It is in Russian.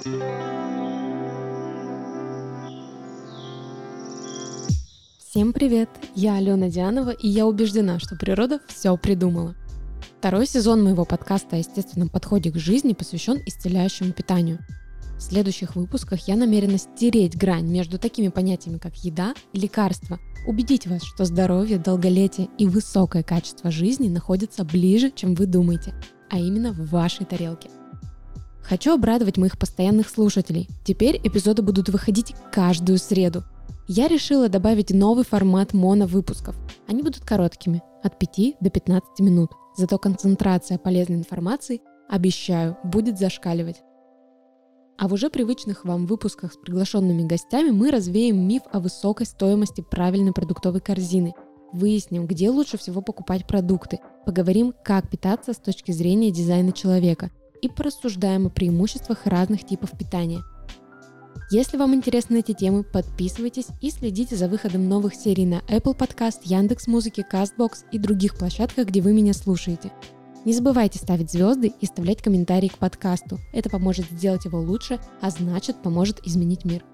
Всем привет! Я Алена Дианова, и я убеждена, что природа все придумала. Второй сезон моего подкаста о естественном подходе к жизни посвящен исцеляющему питанию. В следующих выпусках я намерена стереть грань между такими понятиями, как еда и лекарство, убедить вас, что здоровье, долголетие и высокое качество жизни находятся ближе, чем вы думаете, а именно в вашей тарелке. Хочу обрадовать моих постоянных слушателей. Теперь эпизоды будут выходить каждую среду – я решила добавить новый формат моно-выпусков. Они будут короткими, от 5 до 15 минут. Зато концентрация полезной информации, обещаю, будет зашкаливать. А в уже привычных вам выпусках с приглашенными гостями мы развеем миф о высокой стоимости правильной продуктовой корзины, выясним, где лучше всего покупать продукты, поговорим, как питаться с точки зрения дизайна человека и порассуждаем о преимуществах разных типов питания – если вам интересны эти темы, подписывайтесь и следите за выходом новых серий на Apple Podcast, Яндекс.Музыке, Castbox и других площадках, где вы меня слушаете. Не забывайте ставить звезды и оставлять комментарии к подкасту. Это поможет сделать его лучше, а значит поможет изменить мир.